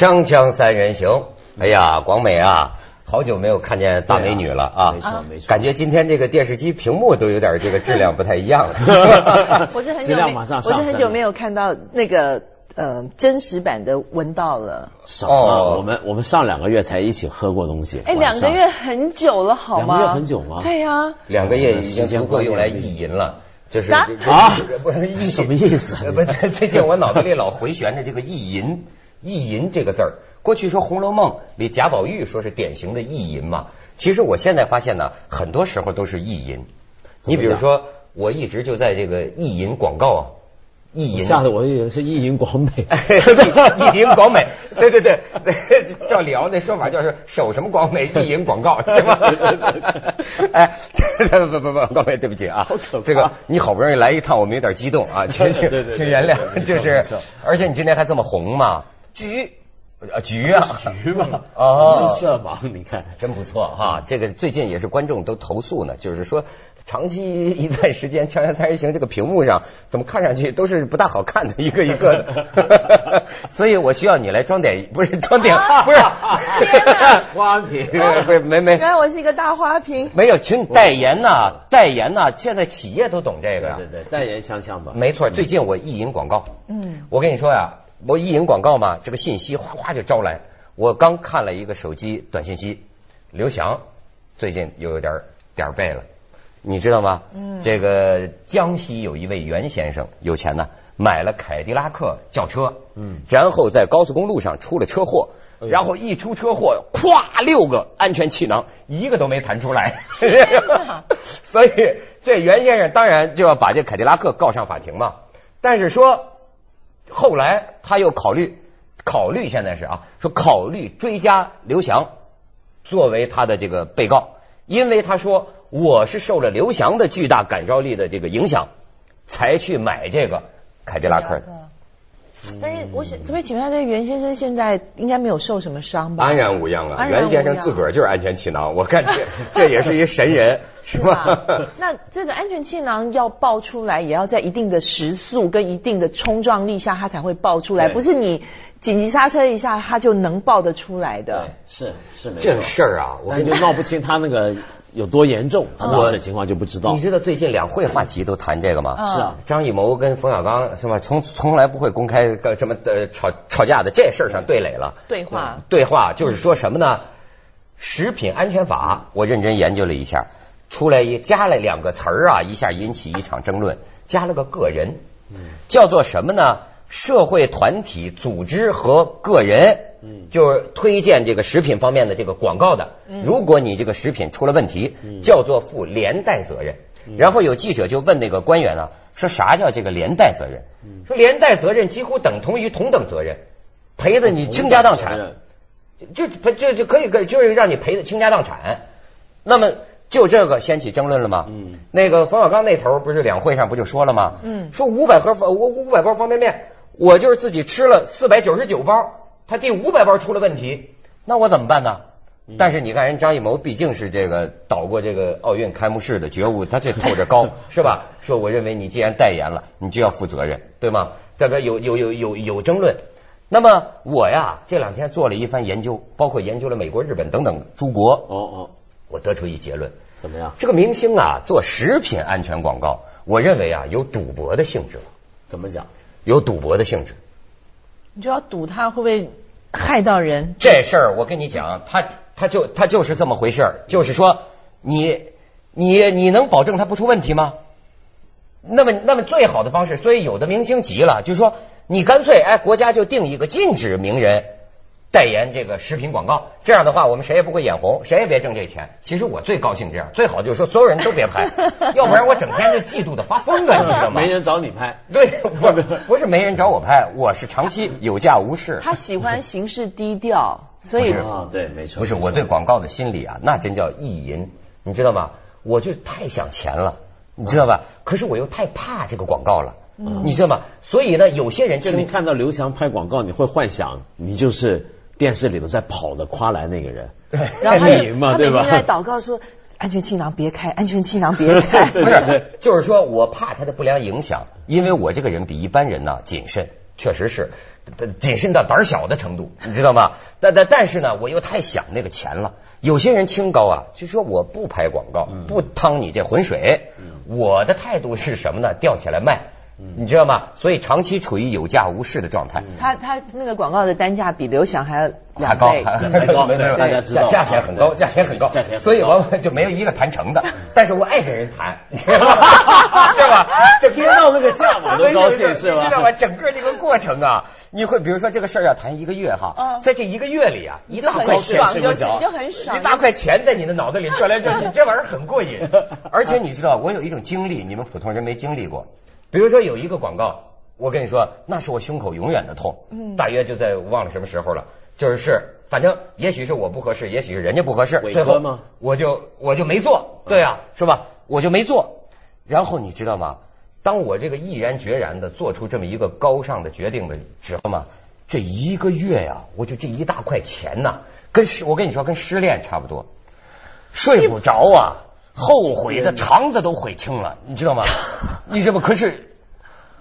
锵锵三人行，哎呀，广美啊，好久没有看见大美女了啊，没错没错。感觉今天这个电视机屏幕都有点这个质量不太一样了。我是很久没，量马上我是很久没有看到那个呃真实版的文道了。少哦。啊，我们我们上两个月才一起喝过东西。哎，两个月很久了，好吗？两个月很久吗？对呀，两个月已经足够用来意淫了。就是啊？不是意什么意思？不，最近我脑子里老回旋着这个意淫，意淫这个字儿。过去说《红楼梦》里贾宝玉说是典型的意淫嘛，其实我现在发现呢，很多时候都是意淫。你比如说，我一直就在这个意淫广告啊，意淫。吓得我以为是意淫广美。意淫广美，对对对，对 照李敖那说法叫是守什么广美，意淫广告 是吧？哎，不不不，广美，对不起啊这个你好不容易来一趟，我们有点激动啊，请请请原谅，就是，而且你今天还这么红嘛，橘啊橘啊橘嘛，哦绿色盲，你看。真不错哈！这个最近也是观众都投诉呢，就是说长期一段时间《锵锵三人行》这个屏幕上怎么看上去都是不大好看的一个一个的，所以我需要你来装点，不是装点，不是花瓶不是没没原来我是一个大花瓶。没有，请代言呐，代言呐，现在企业都懂这个呀对。对对，代言锵锵吧。没错，最近我意淫广告，嗯，我跟你说呀，我意淫广告嘛，这个信息哗哗就招来。我刚看了一个手机短信息，刘翔最近又有点点儿背了，你知道吗？嗯这个江西有一位袁先生有钱呢，买了凯迪拉克轿车，嗯然后在高速公路上出了车祸。然后一出车祸，咵六个安全气囊，一个都没弹出来。所以这袁先生当然就要把这凯迪拉克告上法庭嘛。但是说后来他又考虑，考虑现在是啊，说考虑追加刘翔作为他的这个被告，因为他说我是受了刘翔的巨大感召力的这个影响，才去买这个凯迪拉克的。但是我想，可不可以请问一下，这袁先生现在应该没有受什么伤吧？安然无恙啊！袁先生自个儿就是安全气囊，我看这 这也是一神人，是 是吧吧？？那这个安全气囊要爆出来，也要在一定的时速跟一定的冲撞力下，它才会爆出来，不是你紧急刹车一下，它就能爆得出来的对。，是是没错。这事儿啊，我跟你就闹不清他那个有多严重，他当时情况就不知道你。知道最近两会话题都谈这个吗？嗯是啊，张艺谋跟冯小刚是吧？从从来不会公开个什么呃吵吵架的，这事儿上对垒了。对话，对话就是说什么呢？食品安全法，我认真研究了一下，出来一加了两个词儿啊，一下引起一场争论，加了个个人，叫做什么呢？社会团体、组织和个人，嗯就是推荐这个食品方面的这个广告的，如果你这个食品出了问题，叫做负连带责任。然后有记者就问那个官员啊，说啥叫这个连带责任？说连带责任几乎等同于同等责任，赔的你倾家荡产。就赔就就可以可以就是让你赔的倾家荡产。那么就这个掀起争论了吗？嗯，那个冯小刚那头不是两会上不就说了吗？嗯说五百盒五五百包方便面，我就是自己吃了四百九十九包，他第五百包出了问题，那我怎么办呢？但是你看人张艺谋毕竟是这个导过这个奥运开幕式的觉悟，他这 透着高是吧？说我认为你既然代言了，你就要负责任，对吗？这个有有有有有争论。那么我呀这两天做了一番研究，包括研究了美国、日本等等诸国，哦哦，我得出一结论：怎么样？这个明星啊做食品安全广告，我认为啊有赌博的性质，怎么讲？有赌博的性质。你就要赌他会不会害到人。这事儿我跟你讲，他他就他就是这么回事儿，就是说你你你能保证他不出问题吗？那么那么最好的方式，所以有的明星急了，就说你干脆哎，国家就定一个禁止名人代言这个食品广告，这样的话我们谁也不会眼红，谁也别挣这钱。其实我最高兴这样，最好就是说所有人都别拍，要不然我整天就嫉妒的发疯了，你知道吗？没人找你拍。对，不不是没人找我拍，我是长期有价无市。他喜欢 行事低调，所以啊，对，没错。不是我对广告的心理啊，那真叫意淫，你知道吗？我就太想钱了，你知道吧？可是我又太怕这个广告了，你知道吗？所以呢，有些人就你看到刘翔拍广告，你会幻想你就是电视里头在跑的夸来那个人。对，然后你嘛对吧天在祷告说：“安全气囊别开，安全气囊别开。不是，就是说我怕他的不良影响，因为我这个人比一般人呢谨慎，确实是。谨慎到胆小的程度，你知道吗？但但但是呢，我又太想那个钱了。有些人清高啊，就说我不拍广告，不趟你这浑水，我的态度是什么呢？吊起来卖。你知道吗？所以长期处于有价无市的状态。他他那个广告的单价比刘翔还要还高，还高没有没有大家知道价钱很高，价钱很高，价钱所以往往就没有一个谈成的。但是我爱跟人谈，你知道吗？是吧？这听到那个价我都高兴是吧你知道吗？整个这个过程啊，你会比如说这个事儿要谈一个月哈，嗯在这一个月里啊，一大很块钱爽，就睡不着就很爽，一大块钱在你的脑子里转来转去，这玩意儿很过瘾。而且你知道，我有一种经历，你们普通人没经历过。比如说有一个广告，我跟你说，那是我胸口永远的痛。嗯大约就在忘了什么时候了，就是是，反正也许是我不合适，也许是人家不合适，最后我就我就没做，对啊，是吧？我就没做。然后你知道吗？当我这个毅然决然的做出这么一个高尚的决定的时候嘛，这一个月呀、我就这一大块钱呐、跟失我跟你说跟失恋差不多，睡不着啊，后悔的肠子都悔青了，你知道吗？你这不可是。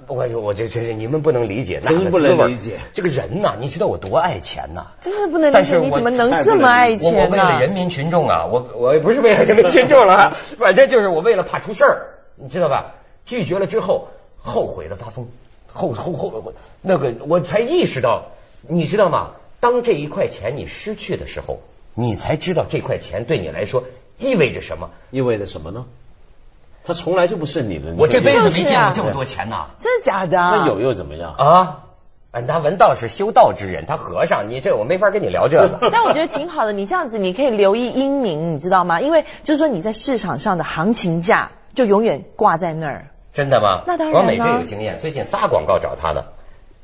我我这这是你们不能理解，那真不能理解这个人呐、你知道我多爱钱呐、真的不能理解，但是你怎么能这么爱能理解我我为了？人民群众啊，我我也不是为了人民群众了啊，反正就是我为了怕出事儿，你知道吧？拒绝了之后，后悔的发疯，后后后那个我才意识到，你知道吗？当这一块钱你失去的时候，你才知道这块钱对你来说意味着什么。意味着什么呢？它从来就不是你的。我这辈子没见过这么多钱呐！真的假的？那有又怎么样？啊，啊，他文道是修道之人，他和尚，你这我没法跟你聊这个。但我觉得挺好的，你这样子你可以留意英明，你知道吗？因为就是说你在市场上的行情价就永远挂在那儿。真的吗？那当然王美这有经验，最近仨广告找他的。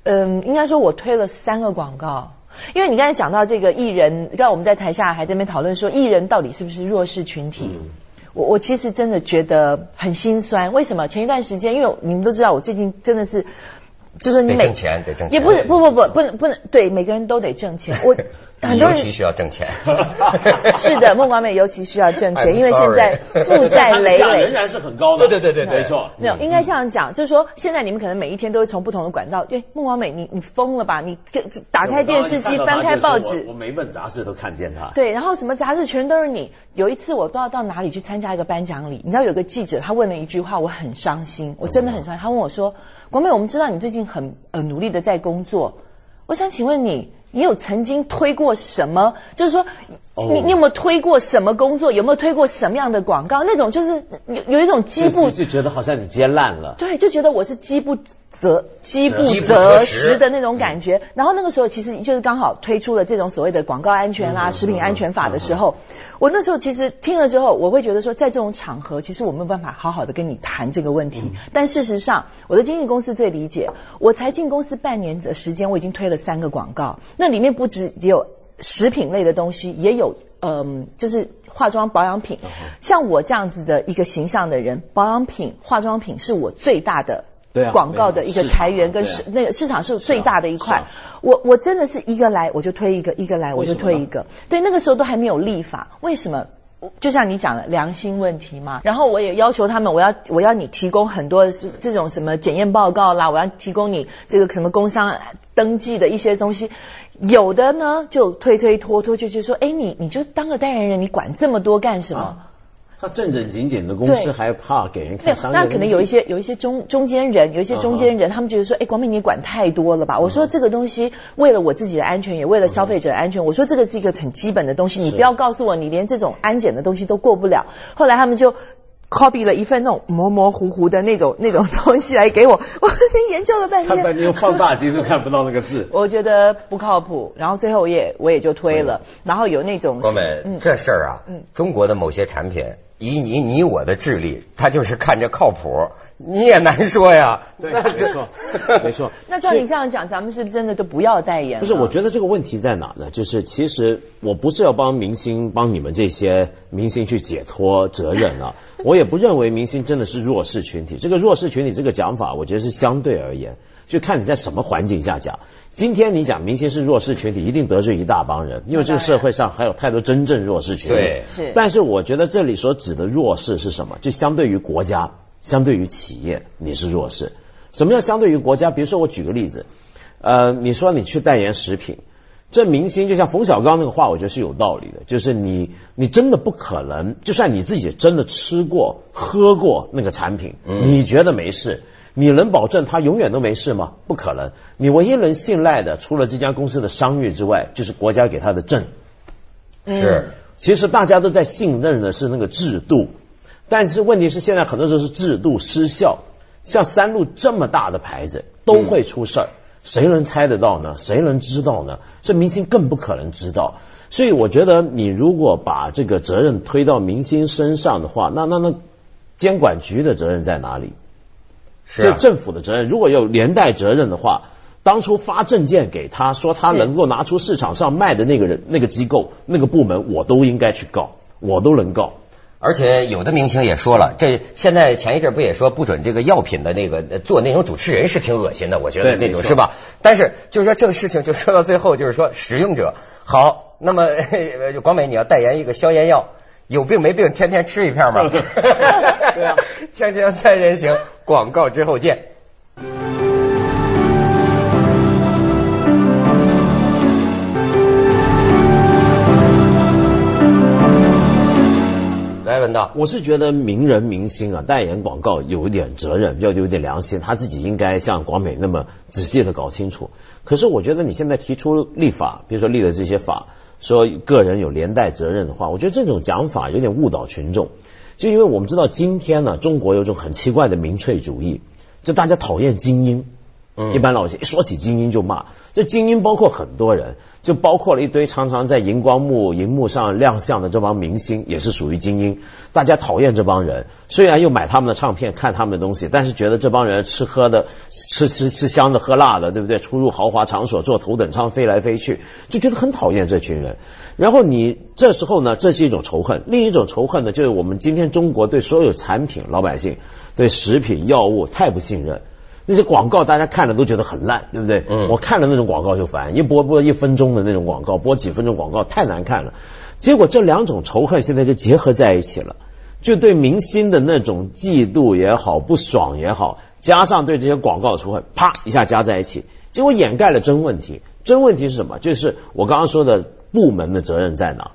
嗯，应该说我推了三个广告。因为你刚才讲到这个艺人，刚才我们在台下还在那边讨论说，艺人到底是不是弱势群体？嗯我我其实真的觉得很心酸。为什么？前一段时间，因为你们都知道，我最近真的是，就是你每得挣钱，得挣钱。也不是不不不不能不能对每个人都得挣钱。我 很多人你尤其需要挣钱。是的，孟广美尤其需要挣钱，因为现在 负债累累仍。然是很高的。对对对对对没错。没有，应该这样讲，就是说，现在你们可能每一天都是从不同的管道，对，孟广美，你你疯了吧？你打开电视机，翻开报纸我，每一本杂志都看见他。对，然后什么杂志全都是你。有一次我不知道到哪里去参加一个颁奖礼，你知道有个记者他问了一句话，我很伤心，我真的很伤心。他问我说：“广美，我们知道你最近很呃努力的在工作，我想请问你，你有曾经推过什么？就是说，哦你你有没有推过什么工作？有没有推过什么样的广告？那种就是有有一种饥就不就就觉得好像你接烂了。对，就觉得我是饥不择饥不择择食食的那种感觉。然后那个时候其实就是刚好推出了这种所谓的广告安全啦、食品安全法的时候，我那时候其实听了之后，我会觉得说，在这种场合，其实我没有办法好好的跟你谈这个问题。但事实上，我的经纪公司最理解，我才进公司半年的时间，我已经推了三个广告，那里面不只只有食品类的东西，也有嗯，就是化妆保养品。像我这样子的一个形象的人，保养品、化妆品是我最大的。对啊广告的一个裁员跟市那个市场是最大的一块。我我真的是一个来我就推一个，一个来我就推一个。对，那个时候都还没有立法，为什么？就像你讲的良心问题嘛，然后我也要求他们，我要我要你提供很多这种什么检验报告啦，我要提供你这个什么工商登记的一些东西，有的呢就推推拖拖，就就说，哎，你你就当个代言人，你管这么多干什么？啊他正正经经的公司还怕给人看商，业那？可能有一些有一些中中间人，有一些中间人，他们觉得说，哎，光明你管太多了吧？我说这个东西为了我自己的安全，也为了消费者的安全，我说这个是一个很基本的东西，你不要告诉我你连这种安检的东西都过不了。后来他们就。copy 了一份那种模模糊糊的那种 那种东西来给我，我研究了半天，看半天用放大镜都看不到那个字。我觉得不靠谱。然后最后我也我也就推了，然后有那种光美，嗯这事儿啊，嗯中国的某些产品，以你你我的智力，他就是看着靠谱，你也难说呀。对，没错，没错。那照你这样讲，咱们是不是真的都不要代言了？不是，我觉得这个问题在哪呢？就是其实我不是要帮明星帮你们这些明星去解脱责任啊，我也不认为明星真的是弱势群体。这个弱势群体这个讲法，我觉得是相对而言，就看你在什么环境下讲。今天你讲明星是弱势群体，一定得罪一大帮人，因为这个社会上还有太多真正弱势群体。对是但是我觉得这里所指的弱势是什么？就相对于国家，相对于企业，你是弱势。什么叫相对于国家？比如说我举个例子，呃，你说你去代言食品，这明星就像冯小刚那个话，我觉得是有道理的，就是你你真的不可能，就算你自己真的吃过喝过那个产品，你觉得没事，你能保证他永远都没事吗？不可能。你唯一能信赖的，除了这家公司的商誉之外，就是国家给他的证。是，其实大家都在信任的是那个制度，但是问题是现在很多时候是制度失效。像三鹿这么大的牌子都会出事儿，谁能猜得到呢？谁能知道呢？这明星更不可能知道。所以我觉得，你如果把这个责任推到明星身上的话，那那那监管局的责任在哪里？是这政府的责任，如果有连带责任的话，当初发证件给他说他能够拿出市场上卖的那个人、那个机构、那个部门，我都应该去告，我都能告。而且有的明星也说了，这现在前一阵不也说不准这个药品的那个呃做那种主持人是挺恶心的，我觉得那种是吧？但是就是说这个事情就说到最后，就是说使用者好，那么 呃广美你要代言一个消炎药，有病没病天天吃一片嘛？对啊，锵锵三人行，广告之后见。我是觉得名人明星啊，代言广告有一点责任，要有点良心，他自己应该像广美那么仔细的搞清楚。可是我觉得你现在提出立法，比如说立了这些法，说个人有连带责任的话，我觉得这种讲法有点误导群众。就因为我们知道今天呢，中国有种很奇怪的民粹主义，就大家讨厌精英。一般老百姓一说起精英就骂，这精英包括很多人，就包括了一堆常常在荧光幕、荧幕上亮相的这帮明星，也是属于精英。大家讨厌这帮人，虽然又买他们的唱片、看他们的东西，但是觉得这帮人吃喝的、吃吃吃香的、喝辣的，对不对？出入豪华场所，坐头等舱飞来飞去，就觉得很讨厌这群人。然后你这时候呢，这是一种仇恨；另一种仇恨呢，就是我们今天中国对所有产品、老百姓对食品、药物太不信任。那些广告大家看了都觉得很烂，对不对？嗯我看了那种广告就烦，一播播一分钟的那种广告，播几分钟广告太难看了。结果这两种仇恨现在就结合在一起了，就对明星的那种嫉妒也好、不爽也好，加上对这些广告的仇恨，啪一下加在一起，结果掩盖了真问题。真问题是什么？就是我刚刚说的部门的责任在哪？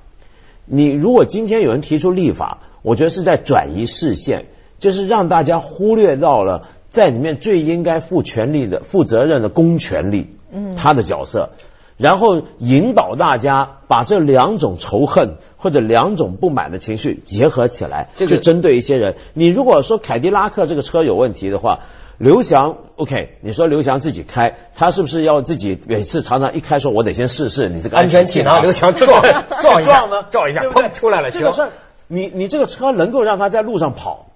你如果今天有人提出立法，我觉得是在转移视线，就是让大家忽略到了在里面最应该负权力的、负责任的公权力，嗯，他的角色，然后引导大家把这两种仇恨或者两种不满的情绪结合起来，这个就针对一些人。你如果说凯迪拉克这个车有问题的话，刘翔，OK，你说刘翔自己开，他是不是要自己每次常常一开说，我得先试试你这个安全气囊，刘翔撞 撞一下撞呢，撞一下，对对？砰出来了，行这个事儿，你你这个车能够让他在路上跑，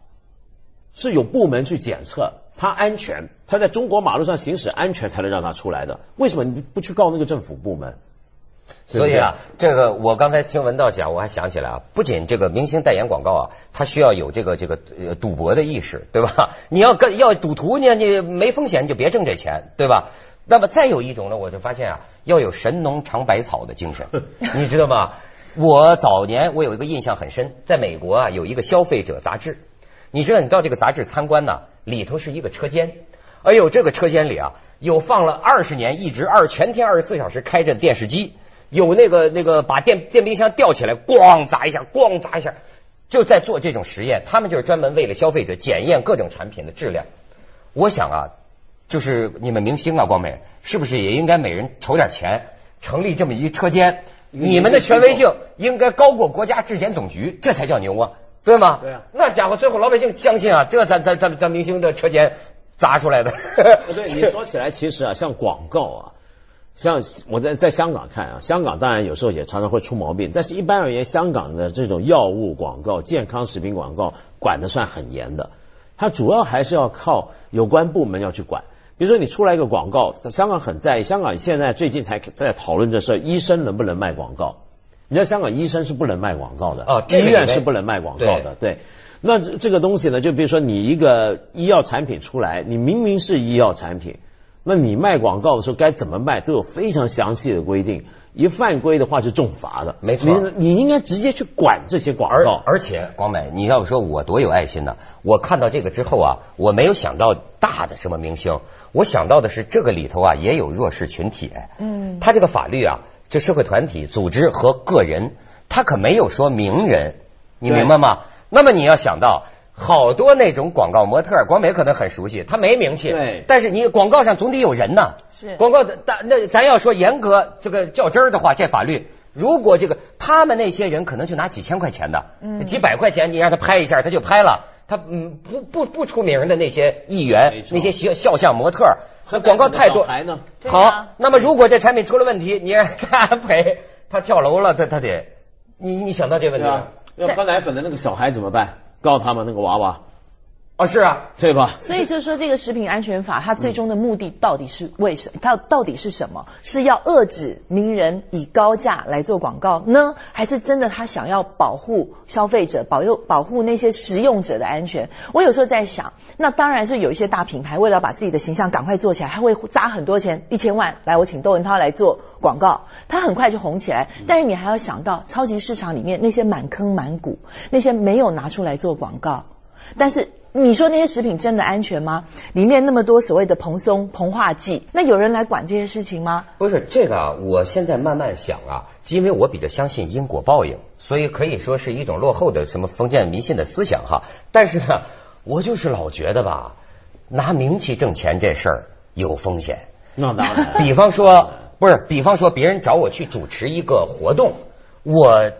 是有部门去检测它安全，它在中国马路上行驶安全才能让它出来的。为什么你不去告那个政府部门？所以啊，这个我刚才听文道讲，我还想起来啊，不仅这个明星代言广告啊，他需要有这个这个呃赌博的意识，对吧？你要跟要赌徒呢，你没风险你就别挣这钱，对吧？那么再有一种呢，我就发现啊，要有神农尝百草的精神，你知道吗？我早年我有一个印象很深，在美国啊有一个消费者杂志，你知道你到这个杂志参观呢，里头是一个车间，哎呦，这个车间里啊有放了二十年一直二全天二十四小时开着电视机。有那个那个把电电冰箱吊起来，咣砸一下，咣砸一下，就在做这种实验。他们就是专门为了消费者检验各种产品的质量。我想啊，就是你们明星啊，光美是不是也应该每人筹点钱，成立这么一车间？你们的权威性应该高过国家质检总局，这才叫牛啊，对吗？对啊那家伙最后老百姓相信啊，这咱咱咱咱明星的车间砸出来的。对，你说起来，其实啊，像广告啊。像我在在香港看啊，香港当然有时候也常常会出毛病，但是一般而言，香港的这种药物广告、健康食品广告管的算很严的。它主要还是要靠有关部门要去管。比如说你出来一个广告，香港很在意，香港现在最近才在讨论这事儿，医生能不能卖广告？你知道香港医生是不能卖广告的，哦这个医院是不能卖广告的，对。那这这个东西呢，就比如说你一个医药产品出来，你明明是医药产品。那你卖广告的时候该怎么卖，都有非常详细的规定。一犯规的话是重罚的。没错你你应该直接去管这些广而告。而且广美，你要说我多有爱心呢？我看到这个之后啊，我没有想到大的什么明星，我想到的是这个里头啊也有弱势群体。嗯他这个法律啊，这社会团体、组织和个人，他可没有说名人，你明白吗？那么你要想到。好多那种广告模特儿，广美可能很熟悉，他没名气，对但是你广告上总得有人呐。是广告的，但那咱要说严格这个较真儿的话，这法律如果这个他们那些人可能就拿几千块钱的，嗯几百块钱你让他拍一下他就拍了，他嗯不不不出名的那些艺员，那些肖肖像模特儿，那广告太多。好，那么如果这产品出了问题，你让他 赔，他跳楼了，他他得，你你想到这问题要喝奶粉的那个小孩怎么办？告诉他们那个娃娃，哦，是啊，对吧？所以就是说，这个食品安全法它最终的目的到底是为什么？它到底是什么？是要遏制名人以高价来做广告呢，还是真的他想要保护消费者、保佑保护那些食用者的安全？我有时候在想，那当然是有一些大品牌为了把自己的形象赶快做起来，他会砸很多钱，一千万来，我请窦文涛来做广告，他很快就红起来。但是你还要想到超级市场里面那些满坑满谷，那些没有拿出来做广告。但是你说那些食品真的安全吗？里面那么多所谓的蓬松、膨化剂，那有人来管这些事情吗？不是这个啊，我现在慢慢想啊，因为我比较相信因果报应，所以可以说是一种落后的什么封建迷信的思想哈。但是呢，我就是老觉得吧，拿名气挣钱这事儿有风险。那当然，比方说，不是，比方说别人找我去主持一个活动，我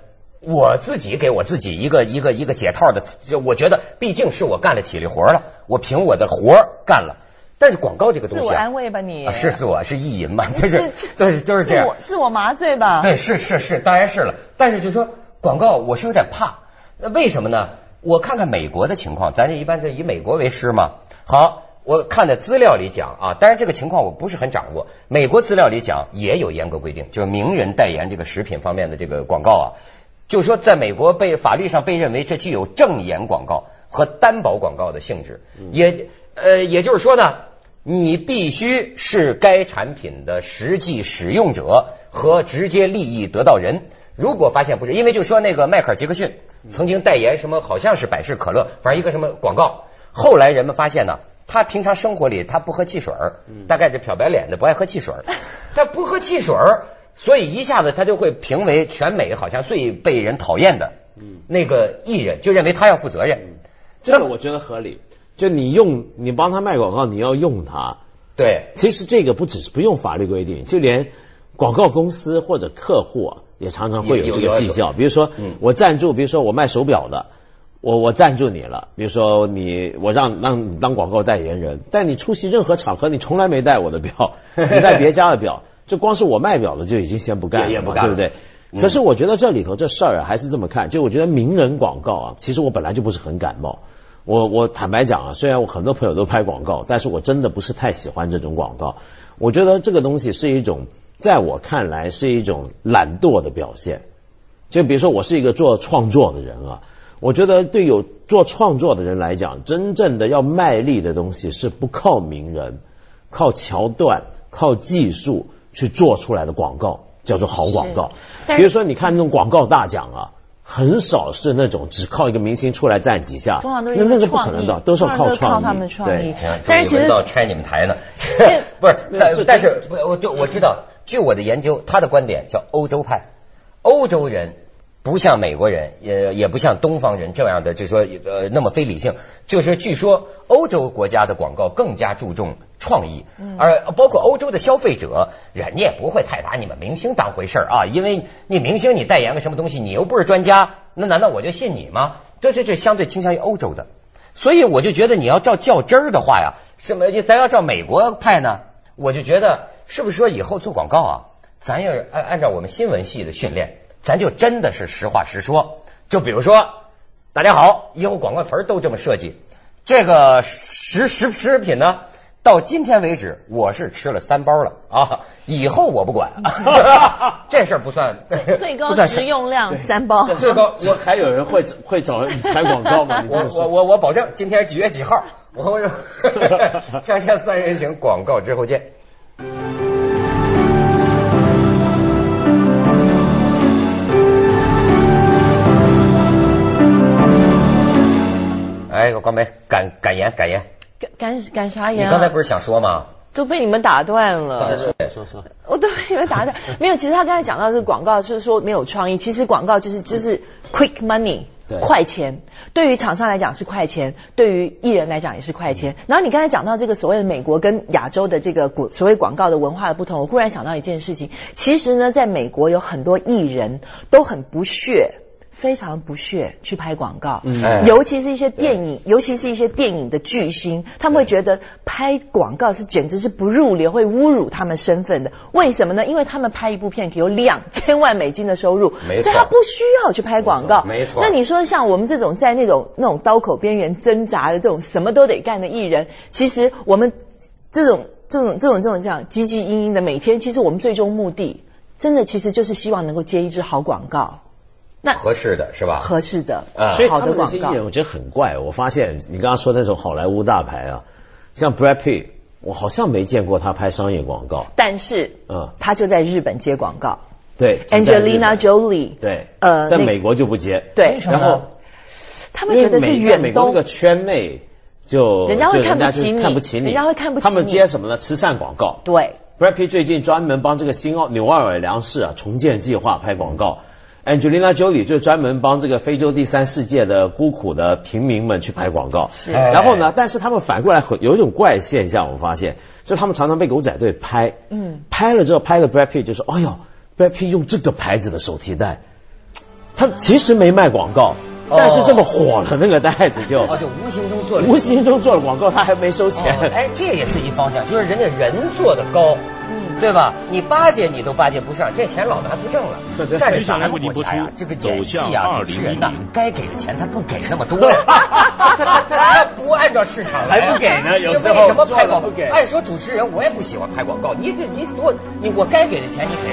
我自己给我自己一个一个一个解套的，就我觉得毕竟是我干了体力活了，我凭我的活儿干了。但是广告这个东西自我安慰吧你，啊是自我是意淫嘛，就是对，就是这样自我。自我麻醉吧。对，是是是，当然是了。但是就说广告，我是有点怕。那为什么呢？我看看美国的情况，咱这一般是以美国为师嘛。好，我看的资料里讲啊，当然这个情况我不是很掌握。美国资料里讲也有严格规定，就是名人代言这个食品方面的这个广告啊，就是说在美国被法律上被认为这具有证言广告和担保广告的性质，也呃，也就是说呢。你必须是该产品的实际使用者和直接利益得到人。如果发现不是，因为就说那个迈克尔杰克逊曾经代言什么，好像是百事可乐，反正一个什么广告。后来人们发现呢，他平常生活里他不喝汽水儿，大概是漂白脸的，不爱喝汽水儿。他不喝汽水儿，所以一下子他就会评为全美好像最被人讨厌的那个艺人，就认为他要负责任。这个我觉得合理。就你用你帮他卖广告，你要用他。对，其实这个不只是不用法律规定，就连广告公司或者客户啊，也常常会有这个计较。比如说，我赞助，比如说我卖手表的，我我赞助你了，比如说你我让让你当广告代言人，但你出席任何场合，你从来没戴我的表，你戴别家的表，这光是我卖表的就已经先不干了嘛，也不干了对不对？可是我觉得这里头这事儿啊，还是这么看，就我觉得名人广告啊，其实我本来就不是很感冒。我我坦白讲啊，虽然我很多朋友都拍广告，但是我真的不是太喜欢这种广告。我觉得这个东西是一种，在我看来是一种懒惰的表现。就比如说我是一个做创作的人啊，我觉得对有做创作的人来讲，真正的要卖力的东西是不靠名人，靠桥段、靠技术去做出来的广告，叫做好广告。比如说你看那种广告大奖啊。很少是那种只靠一个明星出来站几下，那那是不可能的，都是要靠创意。他们创意对行，但是轮到拆你们台呢。不是，但但是我就我知道，据我的研究，他的观点叫欧洲派，欧洲人不像美国人，也也不像东方人这样的，就说呃那么非理性。就是据说欧洲国家的广告更加注重创意，而包括欧洲的消费者，人家也不会太把你们明星当回事儿啊，因为你明星你代言个什么东西，你又不是专家，那难道我就信你吗？这这这相对倾向于欧洲的。所以我就觉得你要照较真儿的话呀，什么咱要照美国派呢？我就觉得是不是说以后做广告啊，咱要按按照我们新闻系的训练，咱就真的是实话实说。就比如说，大家好，以后广告词儿都这么设计。这个食食食品呢，到今天为止我是吃了三包了啊，以后我不管，这事儿不算最高食用量三包，最高我还有人会会找人拍广告吗？你这我么说我我我保证，今天几月几号？我锵锵 三人行广告之后见。哎，光梅敢敢言敢言，干干干啥言？你刚才不是想说吗？都被你们打断了。说说，我都被你们打断。没有，其实他刚才讲到这个广告，就是说没有创意。其实广告就是就是 quick money，对快钱。对于厂商来讲是快钱，对于艺人来讲也是快钱。然后你刚才讲到这个所谓的美国跟亚洲的这个广所谓广告的文化的不同，我忽然想到一件事情。其实呢，在美国有很多艺人都很不屑。非常不屑去拍广告，嗯尤其是一些电影，尤其是一些电影的巨星，他们会觉得拍广告是简直是不入流，会侮辱他们身份的。为什么呢？因为他们拍一部片可以有两千万美金的收入，没错所以他不需要去拍广告。没错那你说像我们这种在那种那种刀口边缘挣扎的这种什么都得干的艺人，其实我们这种这种这种这种这样汲汲营营的每天，其实我们最终目的，真的其实就是希望能够接一支好广告。那合适的是吧？合适的，啊所以他们那好的广告。些艺人，我觉得很怪。我发现你刚刚说那种好莱坞大牌啊，像 Brad Pitt，我好像没见过他拍商业广告。但是，嗯他就在日本接广告对，Angelina Jolie，对，呃在美国就不接。对然后他们觉得是在美远东国那个，圈内就人家会看不起你看不起你，人家会看不起他们接什么呢？慈善广告。对，Brad Pitt 最近专门帮这个新奥纽奥尔良市啊重建计划拍广告。Angelina Jolie 就专门帮这个非洲第三世界的孤苦的平民们去拍广告。是。然后呢，但是他们反过来很有一种怪现象，我发现，就他们常常被狗仔队拍，嗯，拍了之后拍个 Brad Pitt 就说，哎呦，Brad Pitt 用这个牌子的手提袋，他其实没卖广告，哦。但是这么火了，那个袋子就哦，就无形中做了无形中做了广告，他还没收钱。哦哎，这也是一方向，就是人家人做的高，嗯对吧？你巴结你都巴结不上，这钱老拿不挣了对对。但是咱们为您播出国家呀，这个演戏走啊、主持人呐该给的钱他不给那么多 呀，他他他不按照市场来不给呢有时候为什么拍广告？按说主持人我也不喜欢拍广告，你这你多你我该给的钱你给我。